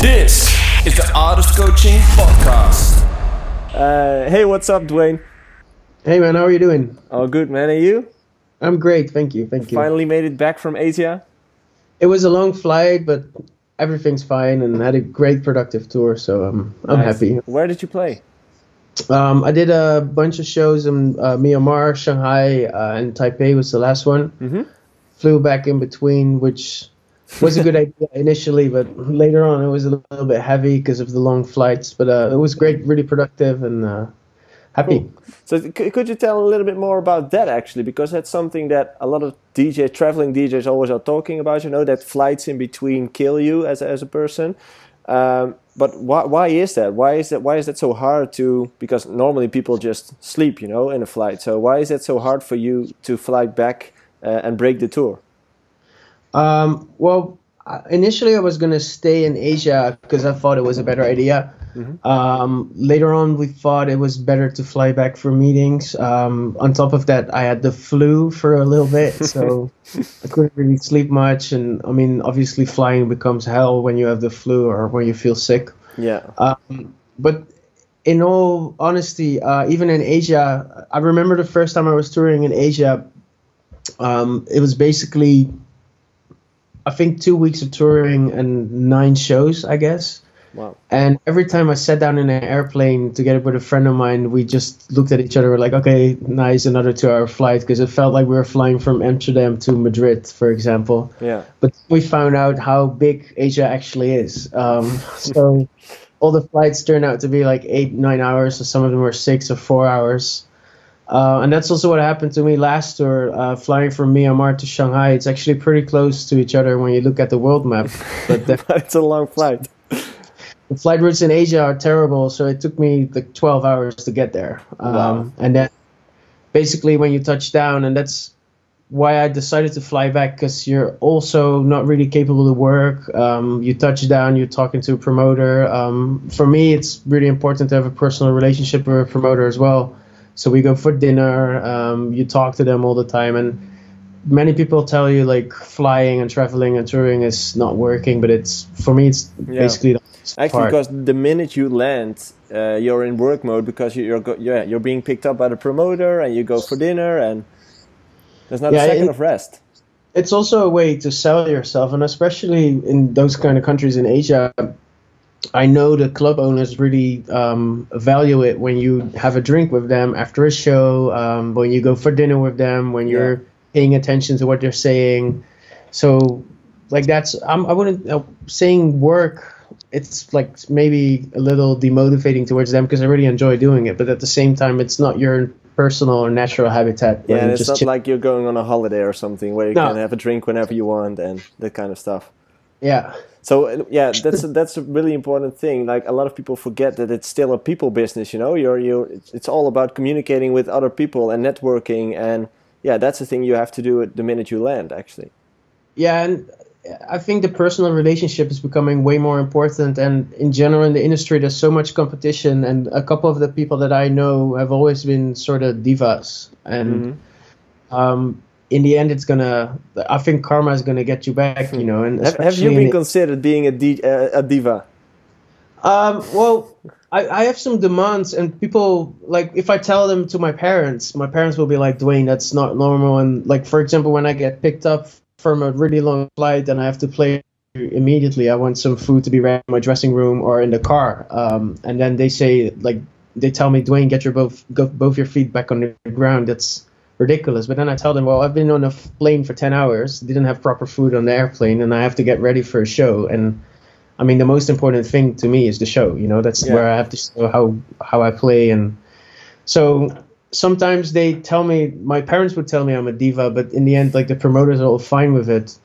This is the Artist Coaching Podcast. Uh, hey, what's up, Dwayne? Hey man, how are you doing? Oh, good, man. And you? I'm great, thank you, thank you. Finally made it back from Asia. It was a long flight, but everything's fine, and had a great productive tour, so um, I'm Nice. happy. Where did you play? Um, I did a bunch of shows in uh, Myanmar, Shanghai, uh, and Taipei was the last one. Mhm. Flew back in between, which was a good idea initially, but later on it was a little bit heavy because of the long flights. But uh, it was great, really productive, and uh, happy. So, c- could you tell a little bit more about that actually? Because that's something that a lot of DJ, traveling DJs, always are talking about. You know, that flights in between kill you as as a person. Um, but why, why is that? Why is that? Why is that so hard to? Because normally people just sleep, you know, in a flight. So why is that so hard for you to fly back uh, and break the tour? Um, well, initially I was gonna stay in Asia because I thought it was a better idea. Um, later on, we thought it was better to fly back for meetings. Um, on top of that, I had the flu for a little bit, so I couldn't really sleep much. And I mean, obviously, flying becomes hell when you have the flu or when you feel sick. Yeah. Um, but in all honesty, uh, even in Asia, I remember the first time I was touring in Asia. Um, it was basically, I think, two weeks of touring and nine shows, I guess. Wow. And every time I sat down in an airplane together with a friend of mine, we just looked at each other. We're like, okay, nice, another two-hour flight, because it felt like we were flying from Amsterdam to Madrid, for example. Yeah. But we found out how big Asia actually is. Um, so all the flights turned out to be like eight, nine hours, so some of them were six or four hours. Uh, and that's also what happened to me last tour, uh, flying from Myanmar to Shanghai. It's actually pretty close to each other when you look at the world map. But the, But it's a long flight. the flight routes in Asia are terrible, so it took me like 12 hours to get there. Um, Wow. And then basically when you touch down, and that's why I decided to fly back because you're also not really capable to work. Um, you touch down, you're talking to a promoter. Um, for me, it's really important to have a personal relationship with a promoter as well. So we go for dinner. Um, you talk to them all the time, and many people tell you like flying and traveling and touring is not working, but it's for me, it's Yeah. basically the Actually, because the minute you land, uh, you're in work mode because you- you're go- yeah you're being picked up by the promoter and you go for dinner and there's not Yeah, a second it- of rest. it's also a way to sell yourself and especially in those kind of countries in asia i know the club owners really um, value it when you have a drink with them after a show um, when you go for dinner with them when you're Yeah. paying attention to what they're saying so like that's I'm, i wouldn't uh, saying work it's like maybe a little demotivating towards them because i really enjoy doing it but at the same time it's not your personal or natural habitat Yeah, it's not chill- like you're going on a holiday or something where you No. can have a drink whenever you want and that kind of stuff. yeah So yeah, that's a, that's a really important thing. Like a lot of people forget that it's still a people business. You know, you're you it's, all about communicating with other people and networking, and yeah, that's the thing you have to do it the minute you land. Actually, Yeah, and I think the personal relationship is becoming way more important. And in general, in the industry, there's so much competition. And a couple of the people that I know have always been sort of divas. And um, in the end, it's gonna. I think karma is gonna get you back. You know, and have, have you been considered being a, D, uh, a diva? Um, well, I, I have some demands, and people like if I tell them to my parents, my parents will be like, "Dwayne, that's not normal." And like for example, when I get picked up from a really long flight and I have to play immediately, I want some food to be ready in my dressing room or in the car. Um, and then they say like they tell me, "Dwayne, get your both go, both your feet back on the ground." That's ridiculous. But then I tell them, "Well, I've been on a plane for ten hours, didn't have proper food on the airplane, and I have to get ready for a show." And I mean, the most important thing to me is the show. You know, that's Yeah. where I have to show how how I play, and so sometimes they tell me my parents would tell me I'm a diva, but in the end, like the promoters are all fine with it.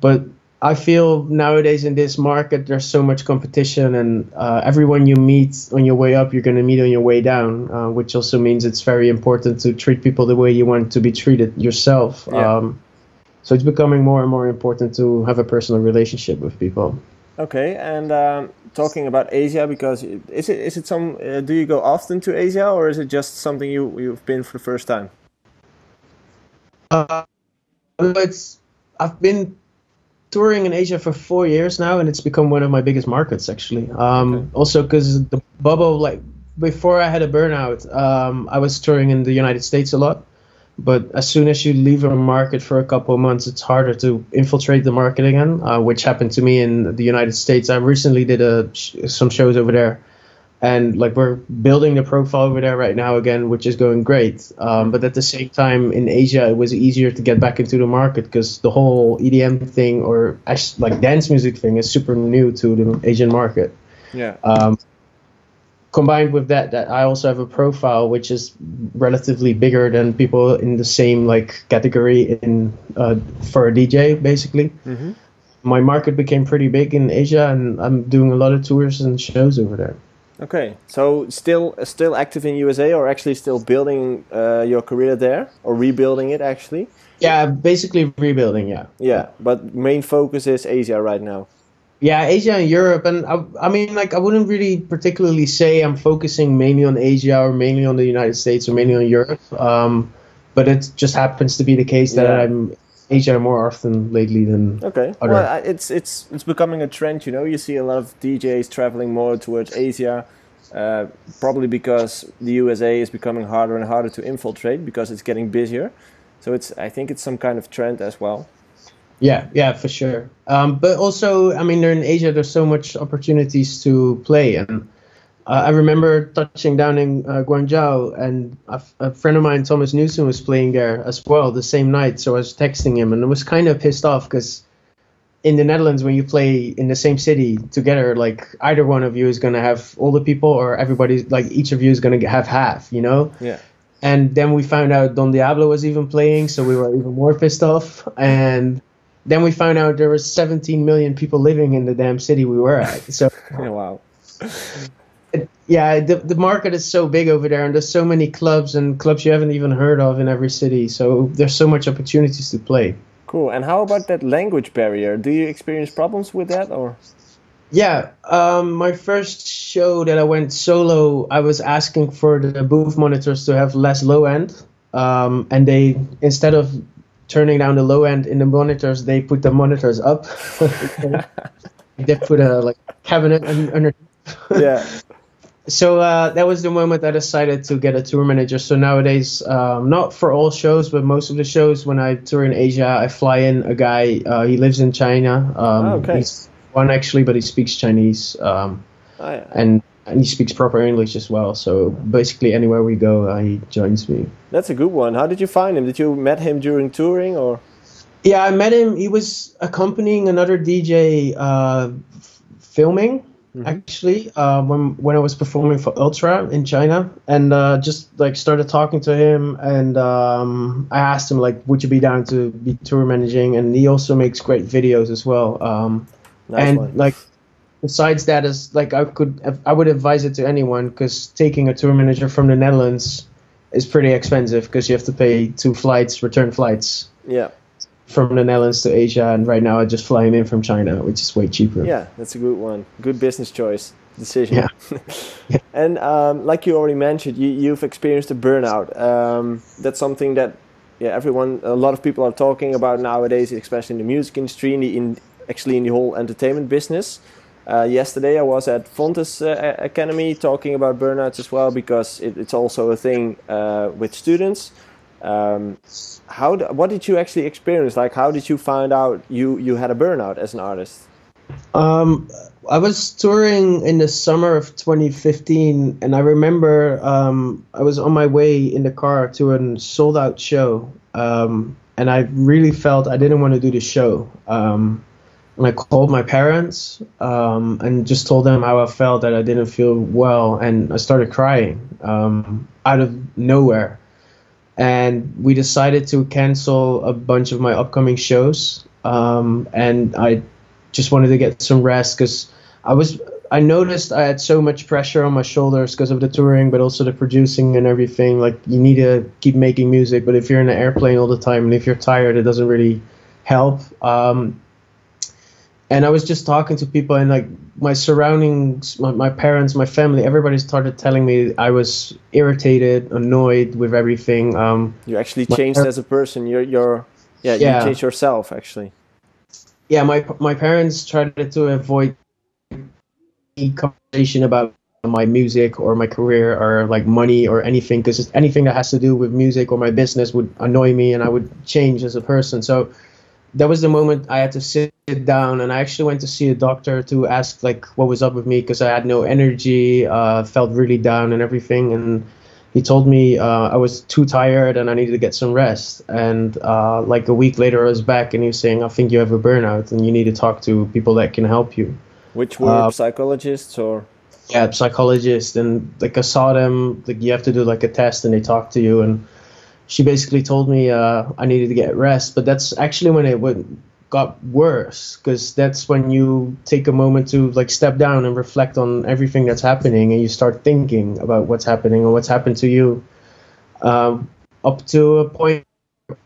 But I feel nowadays in this market, there's so much competition, and uh, everyone you meet on your way up, you're going to meet on your way down, uh, which also means it's very important to treat people the way you want to be treated yourself. Yeah. Um, so it's becoming more and more important to have a personal relationship with people. Okay, and um, talking about Asia, because is it is it some? Uh, do you go often to Asia, or is it just something you you've been for the first time? Uh, it's I've been touring in Asia for four years now, and it's become one of my biggest markets actually. Um, okay. Also, because the bubble, like before I had a burnout, um, I was touring in the United States a lot. But as soon as you leave a market for a couple of months, it's harder to infiltrate the market again, uh, which happened to me in the United States. I recently did a, some shows over there and like we're building the profile over there right now again, which is going great. Um, but at the same time, in Asia, it was easier to get back into the market because the whole EDM thing or like dance music thing is super new to the Asian market. Yeah. Um, combined with that, that I also have a profile which is relatively bigger than people in the same like category in uh, for a DJ, basically. Mm-hmm. My market became pretty big in Asia, and I'm doing a lot of tours and shows over there. Okay, so still still active in USA, or actually still building uh, your career there, or rebuilding it actually? Yeah, basically rebuilding. Yeah. Yeah, but main focus is Asia right now. Yeah, Asia and Europe, and I, I mean, like, I wouldn't really particularly say I'm focusing mainly on Asia or mainly on the United States or mainly on Europe. Um, but it just happens to be the case that yeah. I'm Asia more often lately than okay. Other. Well, it's it's it's becoming a trend. You know, you see a lot of DJs traveling more towards Asia, uh, probably because the USA is becoming harder and harder to infiltrate because it's getting busier. So it's I think it's some kind of trend as well. Yeah, yeah, for sure. Um, but also, I mean, in Asia, there's so much opportunities to play, and uh, I remember touching down in uh, Guangzhou, and a, a, friend of mine, Thomas Newson, was playing there as well the same night. So I was texting him, and I was kind of pissed off because in the Netherlands, when you play in the same city together, like either one of you is gonna have all the people, or everybody, like each of you is gonna have half, you know? Yeah. And then we found out Don Diablo was even playing, so we were even more pissed off. And then we found out there was 17 million people living in the damn city we were at. So. oh, wow yeah, the the market is so big over there, and there's so many clubs and clubs you haven't even heard of in every city. So there's so much opportunities to play. Cool. And how about that language barrier? Do you experience problems with that, or? Yeah, um, my first show that I went solo, I was asking for the booth monitors to have less low end, um, and they instead of turning down the low end in the monitors, they put the monitors up. they put a like cabinet under. yeah so uh, that was the moment I decided to get a tour manager. So nowadays, um, not for all shows, but most of the shows when I tour in Asia, I fly in a guy. Uh, he lives in China. Um, oh, okay. He's one actually, but he speaks Chinese, um, oh, yeah. and and he speaks proper English as well. So basically, anywhere we go, uh, he joins me. That's a good one. How did you find him? Did you met him during touring or? Yeah, I met him. He was accompanying another DJ uh, filming mm-hmm. actually uh, when when I was performing for Ultra in China, and uh, just like started talking to him, and um, I asked him like, would you be down to be tour managing? And he also makes great videos as well. Um, nice and one. like besides that is like I could I would advise it to anyone because taking a tour manager from the Netherlands is pretty expensive because you have to pay two flights, return flights. Yeah from the Netherlands to Asia, and right now I'm just flying in from China, which is way cheaper. Yeah, that's a good one. Good business choice decision. Yeah. and um, like you already mentioned, you, you've experienced a burnout. Um, that's something that yeah everyone, a lot of people are talking about nowadays, especially in the music industry, in the in actually in the whole entertainment business. Uh, yesterday I was at Fontys uh, Academy talking about burnouts as well because it, it's also a thing uh, with students. Um, how what did you actually experience? Like, how did you find out you you had a burnout as an artist? Um, I was touring in the summer of 2015, and I remember um, I was on my way in the car to a sold out show, um, and I really felt I didn't want to do the show. Um, and I called my parents um, and just told them how I felt that I didn't feel well, and I started crying um, out of nowhere and we decided to cancel a bunch of my upcoming shows. Um, and I just wanted to get some rest because I was I noticed I had so much pressure on my shoulders because of the touring, but also the producing and everything. Like you need to keep making music, but if you're in an airplane all the time and if you're tired, it doesn't really help. Um, and I was just talking to people and like my surroundings, my, my parents, my family, everybody started telling me I was irritated, annoyed with everything. Um, you actually changed as a person. You're, you're, yeah, yeah, you changed yourself actually. yeah, my my parents tried to avoid any conversation about my music or my career or like money or anything because anything that has to do with music or my business would annoy me and I would change as a person. So that was the moment I had to sit down and I actually went to see a doctor to ask like what was up with me because I had no energy, uh, felt really down and everything and he told me uh, I was too tired and I needed to get some rest. And uh, like a week later, I was back and he was saying, I think you have a burnout and you need to talk to people that can help you. Which were Uh, psychologists or? Yeah, psychologist. And like I saw them, like you have to do like a test and they talk to you. And she basically told me uh, I needed to get rest. But that's actually when it went, got worse because that's when you take a moment to like step down and reflect on everything that's happening and you start thinking about what's happening and what's happened to you. Um, up to a point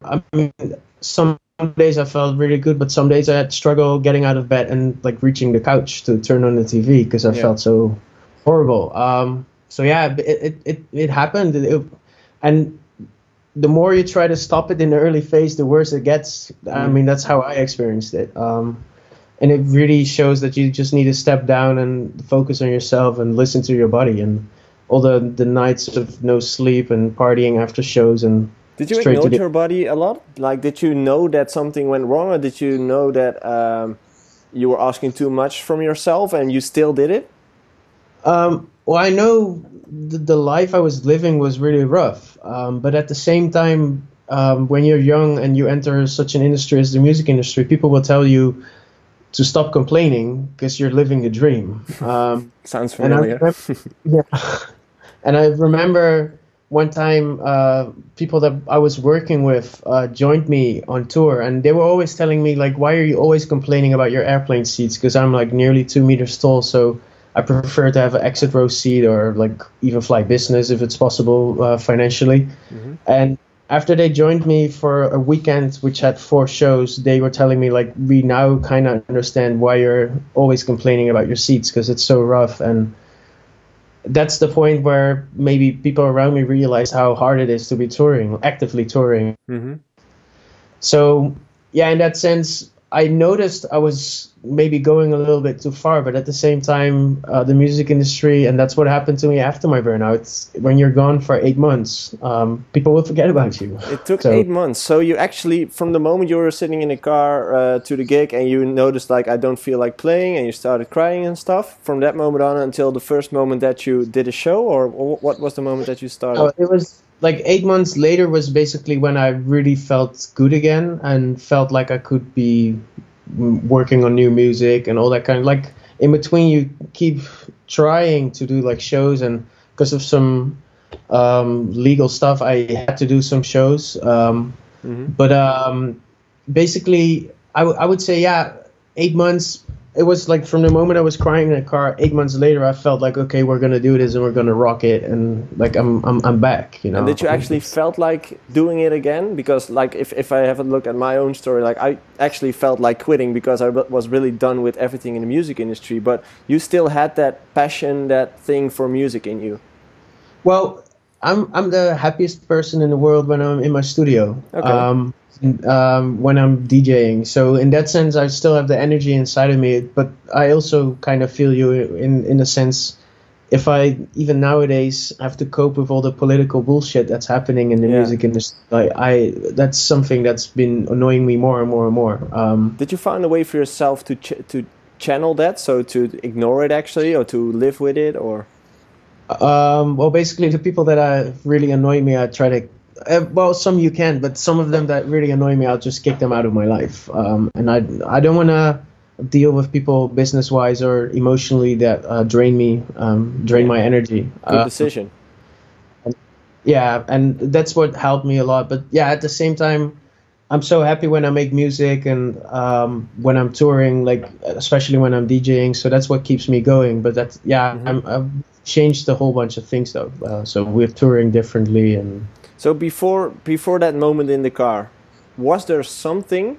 i mean some days i felt really good but some days i had struggle getting out of bed and like reaching the couch to turn on the tv because i Yeah. felt so horrible. Um, so yeah it, it, it, it happened. It- and the more you try to stop it in the early phase, the worse it gets. I mean, that's how I experienced it. Um, and it really shows that you just need to step down and focus on yourself and listen to your body. And all the, the nights of no sleep and partying after shows and Did you to the- your body a lot? Like, did you know that something went wrong, or did you know that um, you were asking too much from yourself and you still did it? Um, well, I know the, the life I was living was really rough, um, but at the same time, um, when you're young and you enter such an industry as the music industry, people will tell you to stop complaining because you're living a dream. Um, Sounds and I familiar. remember, yeah, and I remember one time uh, people that I was working with uh, joined me on tour, and they were always telling me like, "Why are you always complaining about your airplane seats?" Because I'm like nearly two meters tall, so I prefer to have an exit row seat or like even fly business if it's possible uh, financially. And after they joined me for a weekend, which had four shows, they were telling me like, "We now kind of understand why you're always complaining about your seats because it's so rough." And that's the point where maybe people around me realize how hard it is to be touring, actively touring. hmm So, yeah, in that sense, I noticed I was maybe going a little bit too far, but at the same time, uh, the music industry, and that's what happened to me after my burnout. When you're gone for eight months, um, people will forget about you. It took So- eight months. So you actually, from the moment you were sitting in the car uh, to the gig, and you noticed like I don't feel like playing, and you started crying and stuff. From that moment on until the first moment that you did a show, or wh- what was the moment that you started? Oh, it was like eight months later was basically when I really felt good again and felt like I could be working on new music and all that kind of like in between you keep trying to do like shows and because of some um, legal stuff I had to do some shows um, but um, basically I, w- I would say yeah eight months it was like from the moment I was crying in the car eight months later I felt like okay we're gonna do this and we're gonna rock it and like I'm I'm, I'm back you know And did you actually felt like doing it again? Because like if, if I have a look at my own story, like I actually felt like quitting because I was really done with everything in the music industry. But you still had that passion, that thing for music in you. Well, I'm I'm the happiest person in the world when I'm in my studio. Okay. Um, um, when I'm DJing. So in that sense, I still have the energy inside of me. But I also kind of feel you in in a sense. If I even nowadays have to cope with all the political bullshit that's happening in the Yeah. music industry, I, I that's something that's been annoying me more and more and more. Um, Did you find a way for yourself to ch- to channel that, so to ignore it actually, or to live with it, or Um, well, basically, the people that uh, really annoy me, I try to. Uh, well, some you can, but some of them that really annoy me, I'll just kick them out of my life. Um, and I, I don't want to deal with people business wise or emotionally that uh, drain me, um, drain my energy. good Uh, decision? yeah, and that's what helped me a lot. But yeah, at the same time, I'm so happy when I make music and um, when I'm touring, like especially when I'm DJing. So that's what keeps me going. But that's yeah, I'm, I've changed a whole bunch of things though. Uh, so we're touring differently, and So before before that moment in the car, was there something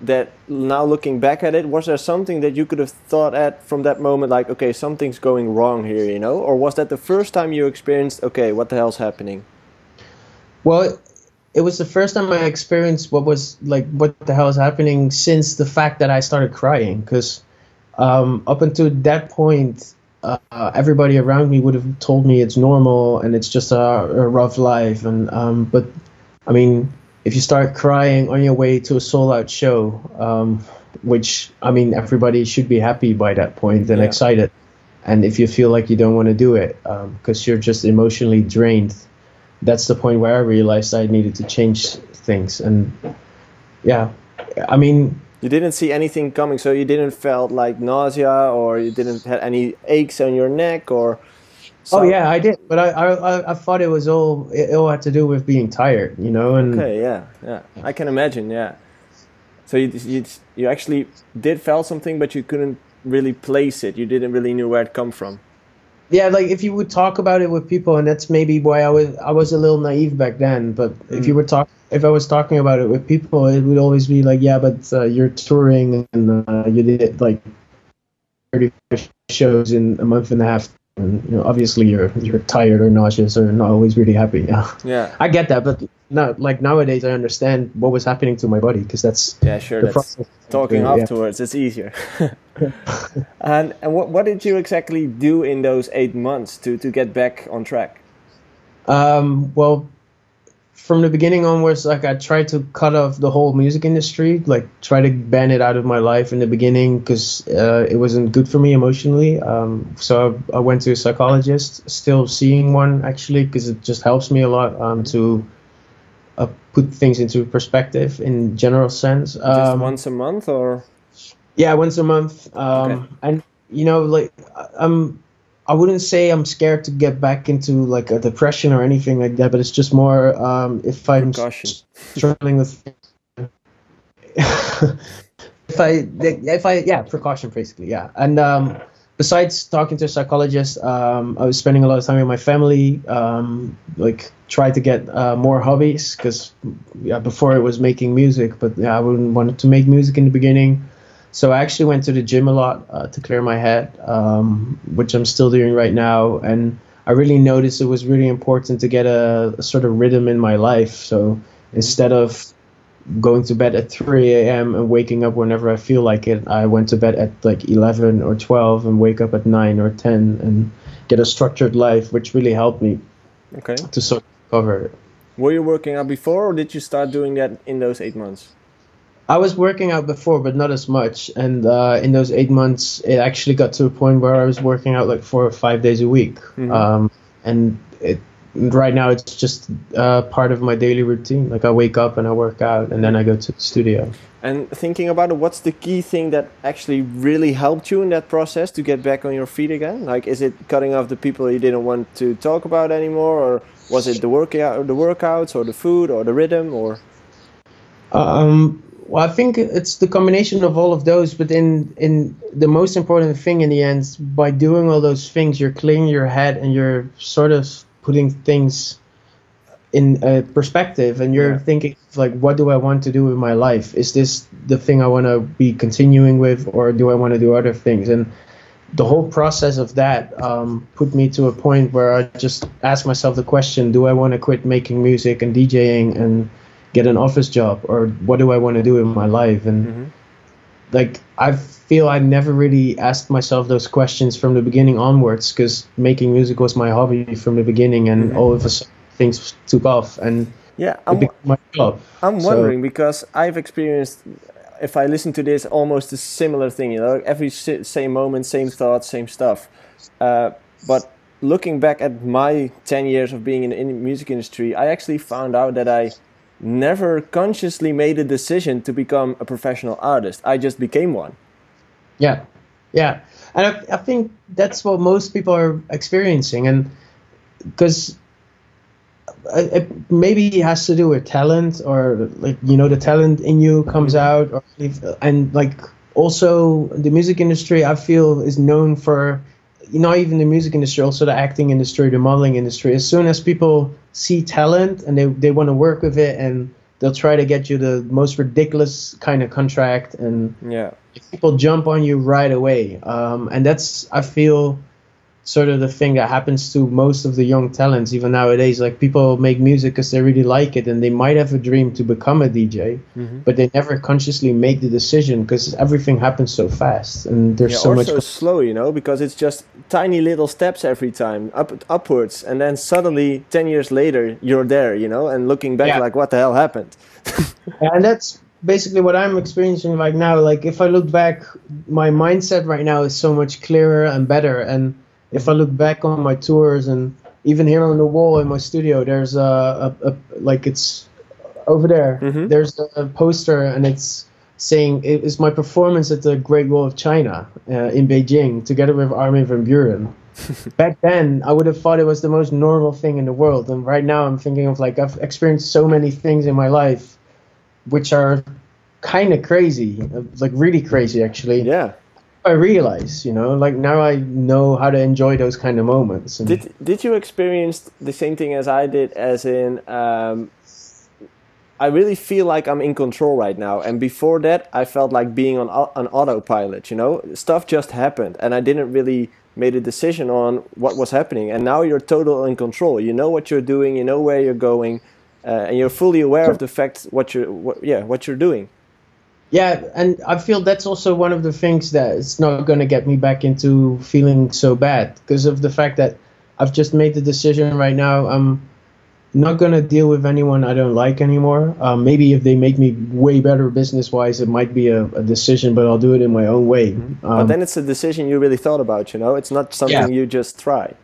that now looking back at it, was there something that you could have thought at from that moment like, okay, something's going wrong here, you know? Or was that the first time you experienced, okay, what the hell's happening? well, it was the first time I experienced what was like what the hell is happening since the fact that I started crying because um, up until that point uh, everybody around me would have told me it's normal and it's just a, a rough life and um, but I mean if you start crying on your way to a sold out show um, which I mean everybody should be happy by that point and Yeah. excited and if you feel like you don't want to do it because you're just emotionally drained that's the point where I realized I needed to change things. And yeah, I mean, You didn't see anything coming, so you didn't felt like nausea, or you didn't have any aches on your neck, or. oh yeah, I did, but I, I, I- thought it was all it all had to do with being tired, you know. And Okay, yeah, yeah, I can imagine, yeah. So you, you, you actually did feel something, but you couldn't really place it. You didn't really know where it come from. yeah, like if you would talk about it with people, and that's maybe why I was I was a little naive back then. But if you mm. were talk if I was talking about it with people, it would always be like, yeah, but uh, you're touring and uh, you did like thirty shows in a month and a half. And you know, obviously, you're you're tired or nauseous or not always really happy. Yeah. Yeah, I get that, but no, like nowadays I understand what was happening to my body because that's yeah, sure. That's process. talking Yeah. afterwards. It's easier. and and what what did you exactly do in those eight months to to get back on track? Um, well, from the beginning onwards, like I tried to cut off the whole music industry, like try to ban it out of my life in the beginning because uh, it wasn't good for me emotionally. Um, so I, I went to a psychologist, still seeing one actually because it just helps me a lot um, to uh, put things into perspective in general sense. Just Um, once a month, or Yeah, once a month. Um, Okay. And you know, like I'm, I wouldn't say I'm scared to get back into like a depression or anything like that, but it's just more um, if I'm Precaution. struggling with. if I, if I, yeah, precaution basically, yeah. And um, besides talking to a psychologist, um, I was spending a lot of time with my family. Um, like try to get uh, more hobbies because yeah, before it was making music, but yeah, I wouldn't want to make music in the beginning. So I actually went to the gym a lot uh, to clear my head, um, which I'm still doing right now. And I really noticed it was really important to get a, a sort of rhythm in my life. So instead of going to bed at 3 a.m. and waking up whenever I feel like it, I went to bed at like 11 or 12 and wake up at 9 or 10 and get a structured life, which really helped me Okay. to sort of cover it. Were you working out before, or did you start doing that in those eight months? I was working out before, but not as much. And uh, in those eight months, it actually got to a point where I was working out like four or five days a week. Um, and it, right now, it's just uh, part of my daily routine. Like I wake up and I work out, and then I go to the studio. And thinking about it, what's the key thing that actually really helped you in that process to get back on your feet again? Like, is it cutting off the people you didn't want to talk about anymore, or was it the workout, the workouts, or the food, or the rhythm, or Um, well, I think it's the combination of all of those. But in in the most important thing in the end, by doing all those things, you're clearing your head and you're sort of putting things in a perspective, and you're Yeah. thinking like, what do I want to do with my life? Is this the thing I want to be continuing with, or do I want to do other things? And the whole process of that um, put me to a point where I just asked myself the question: Do I want to quit making music and DJing and get an office job, or what do I want to do in my life? And like, I feel I never really asked myself those questions from the beginning onwards, because making music was my hobby from the beginning, and all of a sudden things took off, and yeah, I'm, became my job. I'm So- wondering because I've experienced, if I listen to this, almost a similar thing. You know, every si- same moment, same thoughts, same stuff. Uh, but looking back at my ten years of being in the in music industry, I actually found out that I never consciously made a decision to become a professional artist. I just became one. Yeah, yeah, and I, I think that's what most people are experiencing, and because it maybe it has to do with talent, or like you know the talent in you comes mm-hmm. out, or and like also the music industry, I feel is known for not even the music industry, also the acting industry, the modeling industry. As soon as people see talent and they they want to work with it, and they'll try to get you the most ridiculous kind of contract and Yeah. people jump on you right away um, and that's i feel sort of the thing that happens to most of the young talents even nowadays like people make music because they really like it and they might have a dream to become a dj Mm-hmm. but they never consciously make the decision because everything happens so fast and there's Yeah, so much so slow, you know, because it's just tiny little steps every time up upwards, and then suddenly ten years later you're there, you know, and looking back Yeah. like what the hell happened. and that's basically what i'm experiencing right now like if i look back my mindset right now is so much clearer and better and if i look back on my tours and even here on the wall in my studio there's a, a, a like it's over there Mhm. there's a, poster and it's saying it is my performance at the great wall of china uh, in beijing together with armin van buuren back then i would have thought it was the most normal thing in the world and right now i'm thinking of like i've experienced so many things in my life which are kind of crazy, uh, like really crazy actually. Yeah. I realize, you know, like now I know how to enjoy those kind of moments. And Did Did you experience the same thing as I did? As in, um, I really feel like I'm in control right now, and before that, I felt like being on on autopilot. You know, stuff just happened, and I didn't really made a decision on what was happening. And now you're total in control. You know what you're doing. You know where you're going, uh, and you're fully aware of the fact what you're what, yeah what you're doing. Yeah, and I feel that's also one of the things that is not going to get me back into feeling so bad because of the fact that I've just made the decision right now. I'm not going to deal with anyone I don't like anymore. Um, maybe if they make me way better business wise, it might be a, a decision, but I'll do it in my own way. But Um, then it's a decision you really thought about. You know, it's not something you just try.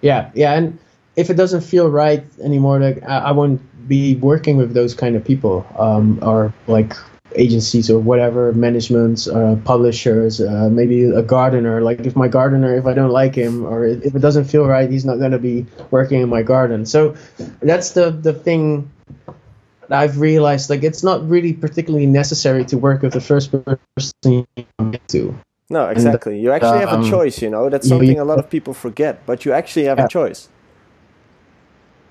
Yeah, yeah, and if it doesn't feel right anymore, like I, I won't be working with those kind of people, um, or like agencies or whatever, managements, uh, publishers, uh, maybe a gardener. Like if my gardener, if I don't like him, or if it doesn't feel right, he's not going to be working in my garden. So that's the the thing that I've realized. Like it's not really particularly necessary to work with the first person you meet to. No, exactly. You actually have a um, choice, you know. That's something a lot of people forget, but you actually have Yeah. a choice.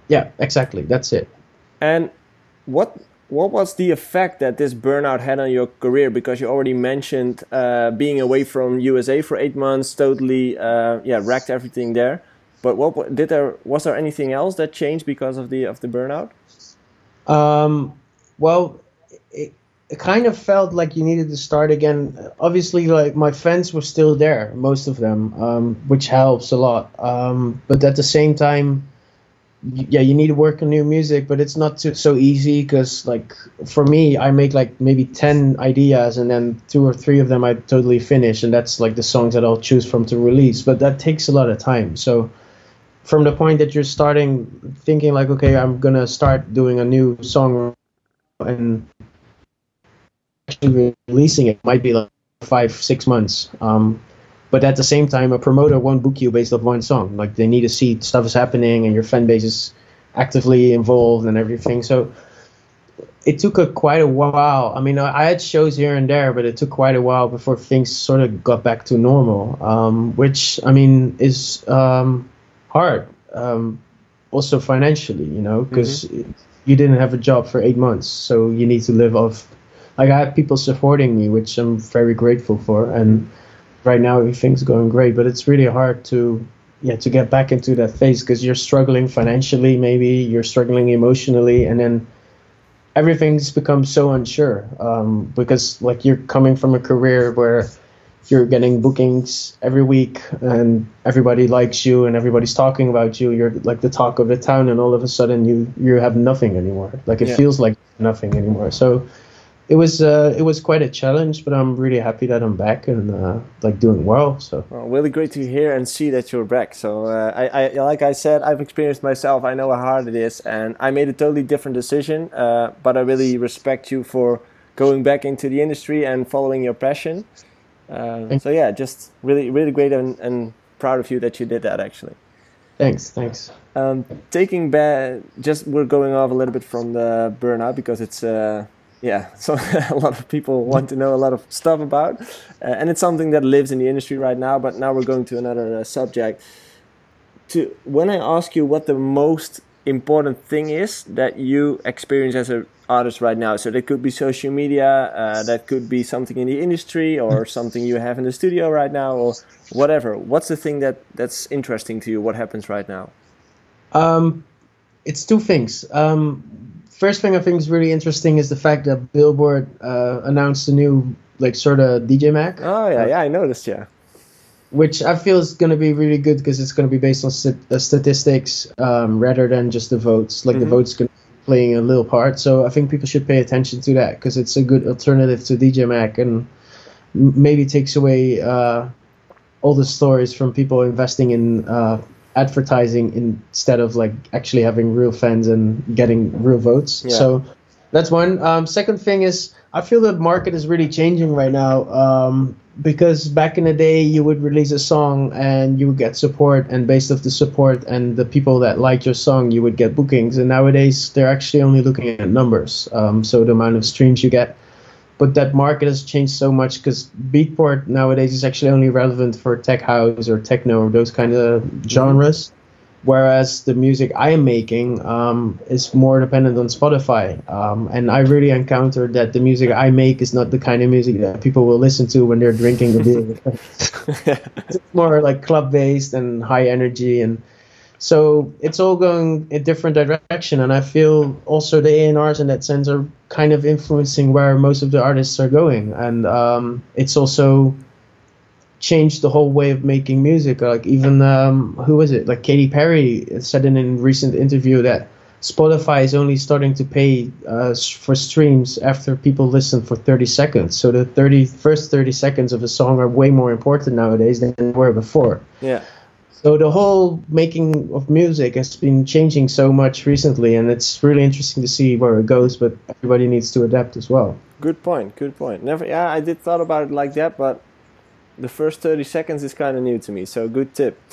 Yeah, exactly. That's it. And what what was the effect that this burnout had on your career? Because you already mentioned uh, being away from USA for eight months, totally, uh, yeah, wrecked everything there. But what did there was there anything else that changed because of the of the burnout? Um, well, it, it kind of felt like you needed to start again. Obviously, like my friends were still there, most of them, um, which helps a lot. Um, but at the same time, yeah, you need to work on new music, but it's not so, so easy because, like, for me, I make like maybe 10 ideas and then two or three of them I totally finish, and that's like the songs that I'll choose from to release. But that takes a lot of time. So, from the point that you're starting thinking like okay i'm gonna start doing a new song and actually releasing it might be like five six months um, but at the same time a promoter won't book you based off one song. Like they need to see stuff is happening and your fan base is actively involved and everything. So it took a quite a while. I mean i had shows here and there but it took quite a while before things sort of got back to normal um, which i mean is um, hard um, also financially you know because you didn't have a job for eight months so you need to live off. Like i have people supporting me which i'm very grateful for and right now everything's going great but it's really hard to yeah to get back into that phase because you're struggling financially maybe you're struggling emotionally and then everything's become so unsure um, because like you're coming from a career where you're getting bookings every week and everybody likes you and everybody's talking about you. You're like the talk of the town and all of a sudden you you have nothing anymore. Like it Yeah. feels like nothing anymore. So it was uh, it was quite a challenge but i'm really happy that i'm back and uh, like doing well so Well, really great to hear and see that you're back. So, uh, I, I, like I said, I've experienced myself. I know how hard it is, and I made a totally different decision. Uh, but I really respect you for going back into the industry and following your passion. Uh, so yeah, just really, really great and, and proud of you that you did that. Actually, thanks thanks um, taking back, just we're going off a little bit from the burnout because it's. Yeah, so a lot of people want to know a lot of stuff about, uh, and it's something that lives in the industry right now. But now we're going to another uh, subject. To when I ask you what the most important thing is that you experience as an artist right now. So that could be social media, uh, that could be something in the industry, or something you have in the studio right now, or whatever. What's the thing that that's interesting to you? What happens right now? Um, it's two things. Um, first thing I think is really interesting is the fact that Billboard uh, announced a new like sort of DJ Mag. Oh yeah, yeah, I noticed. Yeah which I feel is going to be really good because it's going to be based on st- uh, statistics um, rather than just the votes. Like mm-hmm. the votes going playing a little part. So I think people should pay attention to that because it's a good alternative to DJ Mag and maybe takes away uh, all the stories from people investing in uh, advertising instead of like actually having real fans and getting real votes. Yeah. So that's one. Um, second thing is I feel the market is really changing right now. Um, because back in the day you would release a song and you would get support and based off the support and the people that liked your song you would get bookings and nowadays they're actually only looking at numbers um, so the amount of streams you get but that market has changed so much because beatport nowadays is actually only relevant for tech house or techno or those kind of genres mm-hmm whereas the music I am making um, is more dependent on Spotify. Um, and I really encountered that the music I make is not the kind of music that people will listen to when they're drinking a beer. it's more like club based and high energy and so it's all going a different direction and i feel also the a&rs in that sense are kind of influencing where most of the artists are going and um, it's also changed the whole way of making music. Like even um, who was it? Like Katy Perry said in a recent interview that Spotify is only starting to pay uh, for streams after people listen for 30 seconds. So the 30 first 30 seconds of a song are way more important nowadays than they were before. Yeah. So the whole making of music has been changing so much recently, and it's really interesting to see where it goes. But everybody needs to adapt as well. Good point. Good point. Never. Yeah, I did thought about it like that, but the first 30 seconds is kind of new to me so good tip.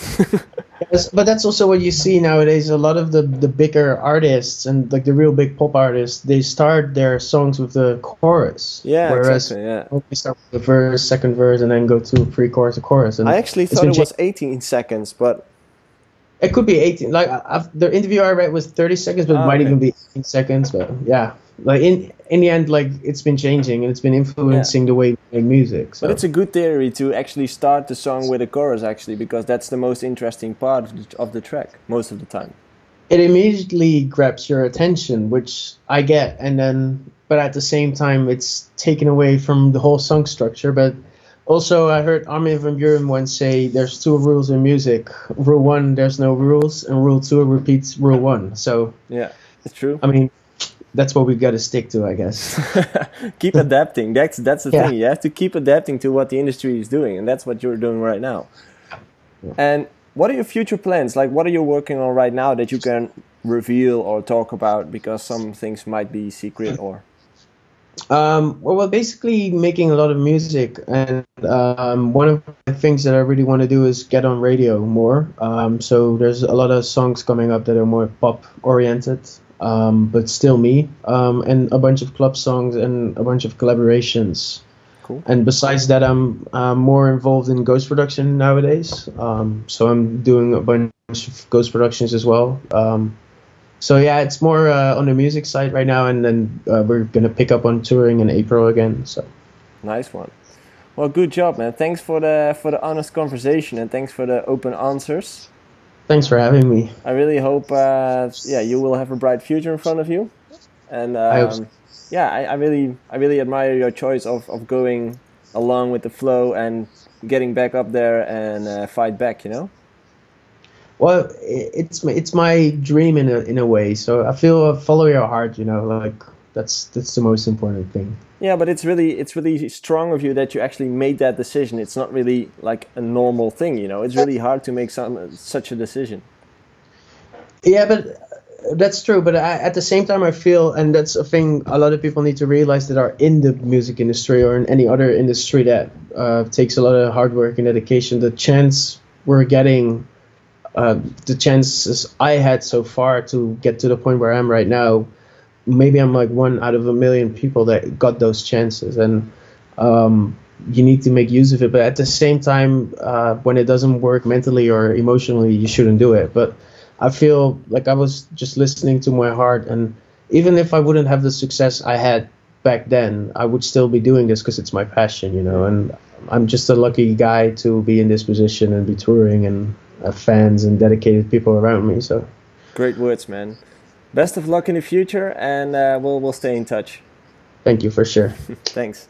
Yes, but that's also what you see nowadays. A lot of the the bigger artists and like the real big pop artists they start their songs with the chorus. Yeah whereas exactly, yeah. we start with the verse second verse and then go to pre-chorus to chorus and i actually thought it was 18 seconds but it could be 18 like I've, the interview i read was 30 seconds but oh, it might okay. even be 18 seconds but yeah like in in the end, like it's been changing and it's been influencing yeah. the way we make music. So. But it's a good theory to actually start the song with a chorus, actually, because that's the most interesting part of the, of the track most of the time. It immediately grabs your attention, which I get, and then, but at the same time, it's taken away from the whole song structure. But also, I heard Armin van Buuren once say, "There's two rules in music. Rule one, there's no rules, and rule two repeats rule one." So yeah, it's true. I mean, that's what we got to stick to, I guess. keep adapting. That's that's the yeah. thing. You have to keep adapting to what the industry is doing, and that's what you're doing right now. Yeah. And what are your future plans? Like, what are you working on right now that you can reveal or talk about? Because some things might be secret or. Um, well, basically making a lot of music, and um, one of the things that I really want to do is get on radio more. Um, so there's a lot of songs coming up that are more pop oriented, um, but still me, um, and a bunch of club songs and a bunch of collaborations. Cool. And besides that, I'm uh, more involved in ghost production nowadays. Um, so I'm doing a bunch of ghost productions as well. So yeah, it's more uh, on the music side right now, and then uh, we're gonna pick up on touring in April again. So nice one. Well, good job, man. Thanks for the for the honest conversation, and thanks for the open answers. Thanks for having me. I really hope, uh, yeah, you will have a bright future in front of you. And um, so. yeah, I, I, really, I really admire your choice of, of going along with the flow and getting back up there and uh, fight back. You know. Well, it's it's my dream in a in a way. So I feel uh, follow your heart. You know, like that's that's the most important thing. Yeah, but it's really it's really strong of you that you actually made that decision. It's not really like a normal thing, you know. It's really hard to make some such a decision. Yeah, but that's true. But I, at the same time, I feel, and that's a thing a lot of people need to realize that are in the music industry or in any other industry that uh, takes a lot of hard work and dedication. The chance we're getting, uh, the chances I had so far to get to the point where I am right now maybe I'm like one out of a million people that got those chances, and um, you need to make use of it. But at the same time, uh, when it doesn't work mentally or emotionally, you shouldn't do it. But I feel like I was just listening to my heart, and even if I wouldn't have the success I had back then, I would still be doing this because it's my passion, you know. And I'm just a lucky guy to be in this position and be touring and fans and dedicated people around me. So great words, man. Best of luck in the future, and uh, we'll we'll stay in touch. Thank you for sure. Thanks.